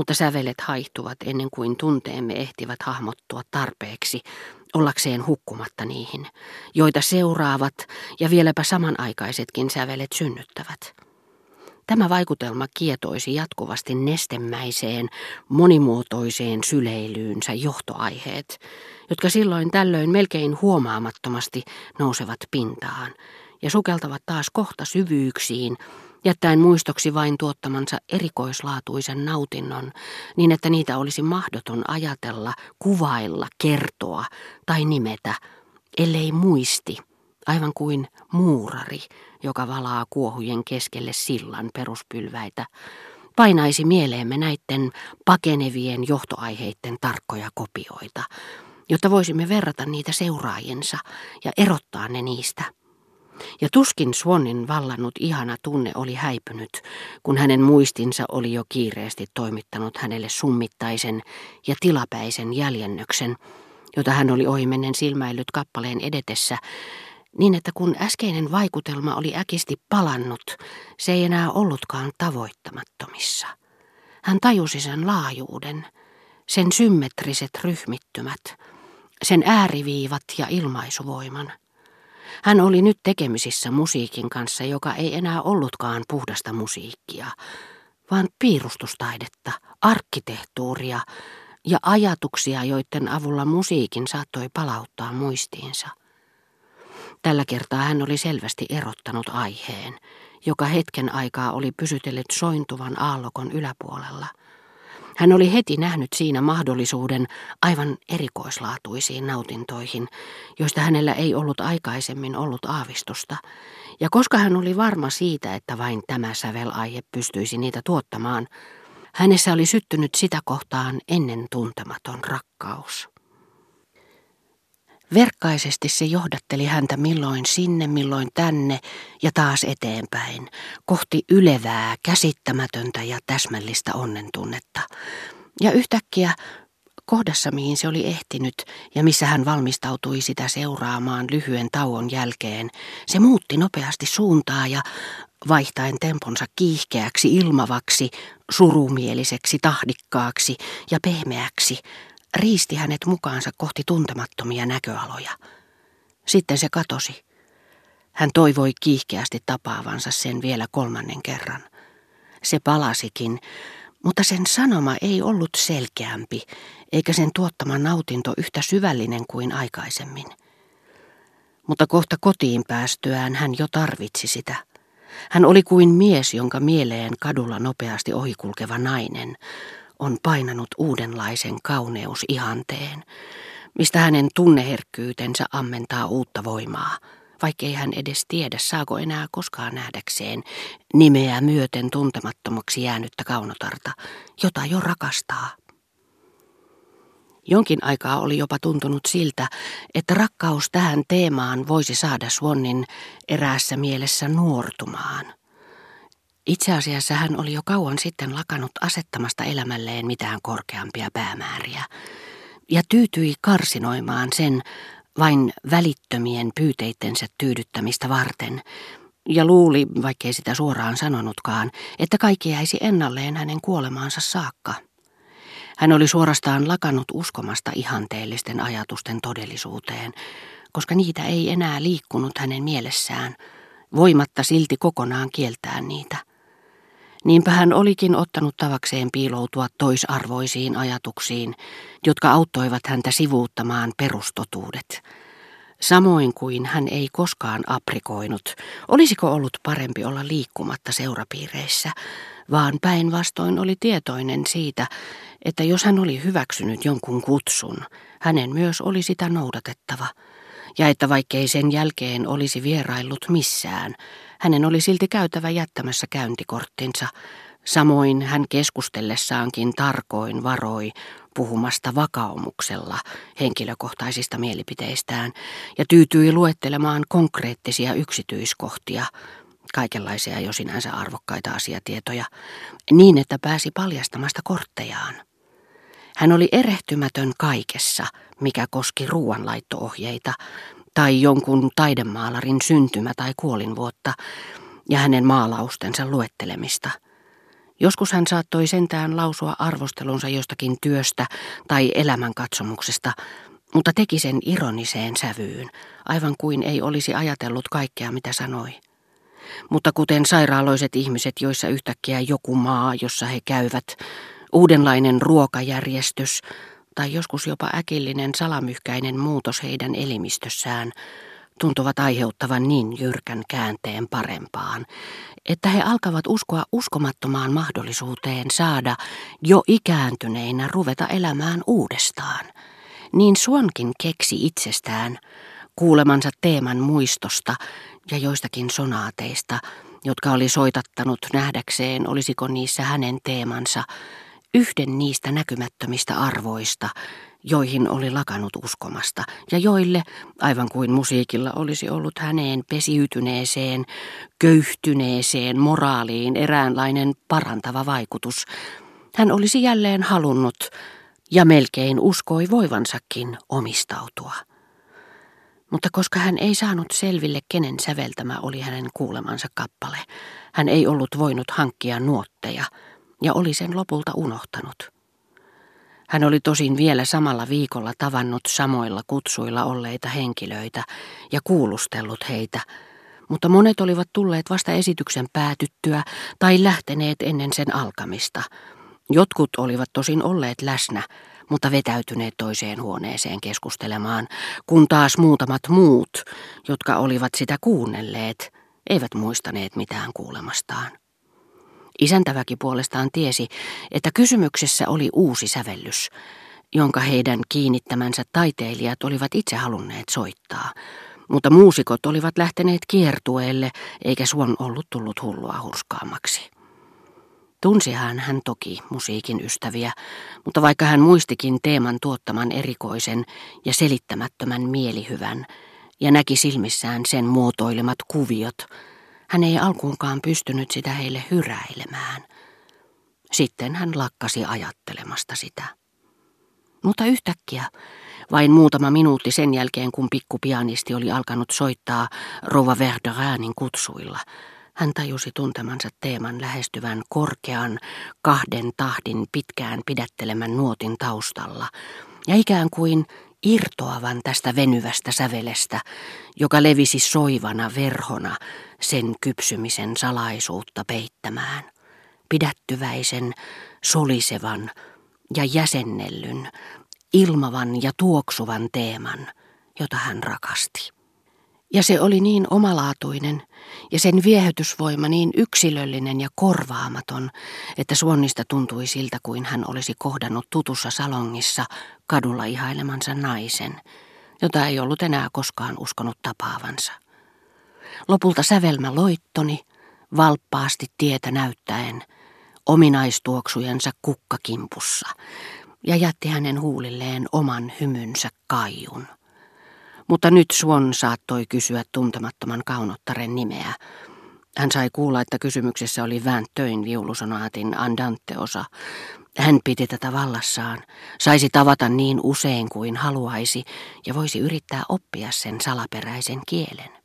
mutta sävelet haihtuvat ennen kuin tunteemme ehtivät hahmottua tarpeeksi ollakseen hukkumatta niihin, joita seuraavat ja vieläpä samanaikaisetkin sävelet synnyttävät. Tämä vaikutelma kietoisi jatkuvasti nestemäiseen, monimuotoiseen syleilyynsä johtoaiheet, jotka silloin tällöin melkein huomaamattomasti nousevat pintaan ja sukeltavat taas kohta syvyyksiin, jättäen muistoksi vain tuottamansa erikoislaatuisen nautinnon, niin että niitä olisi mahdoton ajatella, kuvailla, kertoa tai nimetä, ellei muisti, aivan kuin muurari, joka valaa kuohujen keskelle sillan peruspylväitä, painaisi mieleemme näiden pakenevien johtoaiheiden tarkkoja kopioita, jotta voisimme verrata niitä seuraajiensa ja erottaa ne niistä. Ja tuskin Swannin vallannut ihana tunne oli häipynyt, kun hänen muistinsa oli jo kiireesti toimittanut hänelle summittaisen ja tilapäisen jäljennöksen, jota hän oli ohimennen silmäillyt kappaleen edetessä, niin että kun äskeinen vaikutelma oli äkisti palannut, se ei enää ollutkaan tavoittamattomissa. Hän tajusi sen laajuuden, sen symmetriset ryhmittymät, sen ääriviivat ja ilmaisuvoiman. Hän oli nyt tekemisissä musiikin kanssa, joka ei enää ollutkaan puhdasta musiikkia, vaan piirustustaidetta, arkkitehtuuria ja ajatuksia, joiden avulla musiikin saattoi palauttaa muistiinsa. Tällä kertaa hän oli selvästi erottanut aiheen, joka hetken aikaa oli pysytellyt sointuvan aallokon yläpuolella – hän oli heti nähnyt siinä mahdollisuuden aivan erikoislaatuisiin nautintoihin, joista hänellä ei ollut aikaisemmin ollut aavistusta. Ja koska hän oli varma siitä, että vain tämä sävelaihe pystyisi niitä tuottamaan, hänessä oli syttynyt sitä kohtaan ennen tuntematon rakkaus. Verkkaisesti se johdatteli häntä milloin sinne, milloin tänne ja taas eteenpäin, kohti ylevää, käsittämätöntä ja täsmällistä onnentunnetta. Ja yhtäkkiä kohdassa, mihin se oli ehtinyt ja missä hän valmistautui sitä seuraamaan lyhyen tauon jälkeen, se muutti nopeasti suuntaa ja vaihtaen temponsa kiihkeäksi, ilmavaksi, surumieliseksi, tahdikkaaksi ja pehmeäksi, riisti hänet mukaansa kohti tuntemattomia näköaloja. Sitten se katosi. Hän toivoi kiihkeästi tapaavansa sen vielä kolmannen kerran. Se palasikin, mutta sen sanoma ei ollut selkeämpi, eikä sen tuottama nautinto yhtä syvällinen kuin aikaisemmin. Mutta kohta kotiin päästyään hän jo tarvitsi sitä. Hän oli kuin mies, jonka mieleen kadulla nopeasti ohikulkeva nainen, on painanut uudenlaisen kauneusihanteen, mistä hänen tunneherkkyytensä ammentaa uutta voimaa, vaikkei hän edes tiedä, saako enää koskaan nähdäkseen nimeä myöten tuntemattomaksi jäänyttä kaunotarta, jota jo rakastaa. Jonkin aikaa oli jopa tuntunut siltä, että rakkaus tähän teemaan voisi saada Swannin eräässä mielessä nuortumaan – itse asiassa hän oli jo kauan sitten lakanut asettamasta elämälleen mitään korkeampia päämääriä ja tyytyi karsinoimaan sen vain välittömien pyyteittensä tyydyttämistä varten ja luuli, vaikkei sitä suoraan sanonutkaan, että kaikki jäisi ennalleen hänen kuolemaansa saakka. Hän oli suorastaan lakannut uskomasta ihanteellisten ajatusten todellisuuteen, koska niitä ei enää liikkunut hänen mielessään, voimatta silti kokonaan kieltää niitä. Niinpä hän olikin ottanut tavakseen piiloutua toisarvoisiin ajatuksiin, jotka auttoivat häntä sivuuttamaan perustotuudet. Samoin kuin hän ei koskaan aprikoinut, olisiko ollut parempi olla liikkumatta seurapiireissä, vaan päinvastoin oli tietoinen siitä, että jos hän oli hyväksynyt jonkun kutsun, hänen myös oli sitä noudatettava, ja että vaikkei sen jälkeen olisi vieraillut missään, hänen oli silti käytävä jättämässä käyntikorttinsa. Samoin hän keskustellessaankin tarkoin varoi puhumasta vakaumuksella henkilökohtaisista mielipiteistään ja tyytyi luettelemaan konkreettisia yksityiskohtia, kaikenlaisia jo sinänsä arvokkaita asiatietoja, niin että pääsi paljastamasta korttejaan. Hän oli erehtymätön kaikessa, mikä koski ruoanlaittoohjeita, tai jonkun taidemaalarin syntymä- tai kuolinvuotta ja hänen maalaustensa luettelemista. Joskus hän saattoi sentään lausua arvostelunsa jostakin työstä tai elämänkatsomuksesta, mutta teki sen ironiseen sävyyn, aivan kuin ei olisi ajatellut kaikkea, mitä sanoi. Mutta kuten sairaaloiset ihmiset, joissa yhtäkkiä joku maa, jossa he käyvät, uudenlainen ruokajärjestys tai joskus jopa äkillinen salamyhkäinen muutos heidän elimistössään, tuntuvat aiheuttavan niin jyrkän käänteen parempaan, että he alkavat uskoa uskomattomaan mahdollisuuteen saada jo ikääntyneinä ruveta elämään uudestaan. Niin Suonkin keksi itsestään kuulemansa teeman muistosta ja joistakin sonaateista, jotka oli soitattanut nähdäkseen, olisiko niissä hänen teemansa, yhden niistä näkymättömistä arvoista, joihin oli lakanut uskomasta, ja joille, aivan kuin musiikilla olisi ollut häneen pesiytyneeseen, köyhtyneeseen moraaliin eräänlainen parantava vaikutus, hän olisi jälleen halunnut ja melkein uskoi voivansakin omistautua. Mutta koska hän ei saanut selville, kenen säveltämä oli hänen kuulemansa kappale, hän ei ollut voinut hankkia nuotteja ja oli sen lopulta unohtanut. Hän oli tosin vielä samalla viikolla tavannut samoilla kutsuilla olleita henkilöitä ja kuulustellut heitä, mutta monet olivat tulleet vasta esityksen päätyttyä tai lähteneet ennen sen alkamista. Jotkut olivat tosin olleet läsnä, mutta vetäytyneet toiseen huoneeseen keskustelemaan, kun taas muutamat muut, jotka olivat sitä kuunnelleet, eivät muistaneet mitään kuulemastaan. Isäntäväki puolestaan tiesi, että kysymyksessä oli uusi sävellys, jonka heidän kiinnittämänsä taiteilijat olivat itse halunneet soittaa, mutta muusikot olivat lähteneet kiertueelle, eikä suon ollut tullut hullua hurskaammaksi. Tunsihan hän toki musiikin ystäviä, mutta vaikka hän muistikin teeman tuottaman erikoisen ja selittämättömän mielihyvän ja näki silmissään sen muotoilemat kuviot, hän ei alkuunkaan pystynyt sitä heille hyräilemään. Sitten hän lakkasi ajattelemasta sitä. Mutta yhtäkkiä, vain muutama minuutti sen jälkeen kun pikkupianisti oli alkanut soittaa Rova Verderanin kutsuilla, hän tajusi tuntemansa teeman lähestyvän korkean, kahden tahdin pitkään pidättelemän nuotin taustalla, ja ikään kuin irtoavan tästä venyvästä sävelestä, joka levisi soivana verhona sen kypsymisen salaisuutta peittämään. Pidättyväisen, solisevan ja jäsennellyn, ilmavan ja tuoksuvan teeman, jota hän rakasti. Ja se oli niin omalaatuinen ja sen viehätysvoima niin yksilöllinen ja korvaamaton, että Suonnista tuntui siltä kuin hän olisi kohdannut tutussa salongissa kadulla ihailemansa naisen, jota ei ollut enää koskaan uskonut tapaavansa. Lopulta sävelmä loittoni, valppaasti tietä näyttäen, ominaistuoksujensa kukkakimpussa, ja jätti hänen huulilleen oman hymynsä kaijun. Mutta nyt Suon saattoi kysyä tuntemattoman kaunottaren nimeä. Hän sai kuulla, että kysymyksessä oli Väntöin viulusonaatin Andante-osa. Hän piti tätä vallassaan, saisi tavata niin usein kuin haluaisi ja voisi yrittää oppia sen salaperäisen kielen.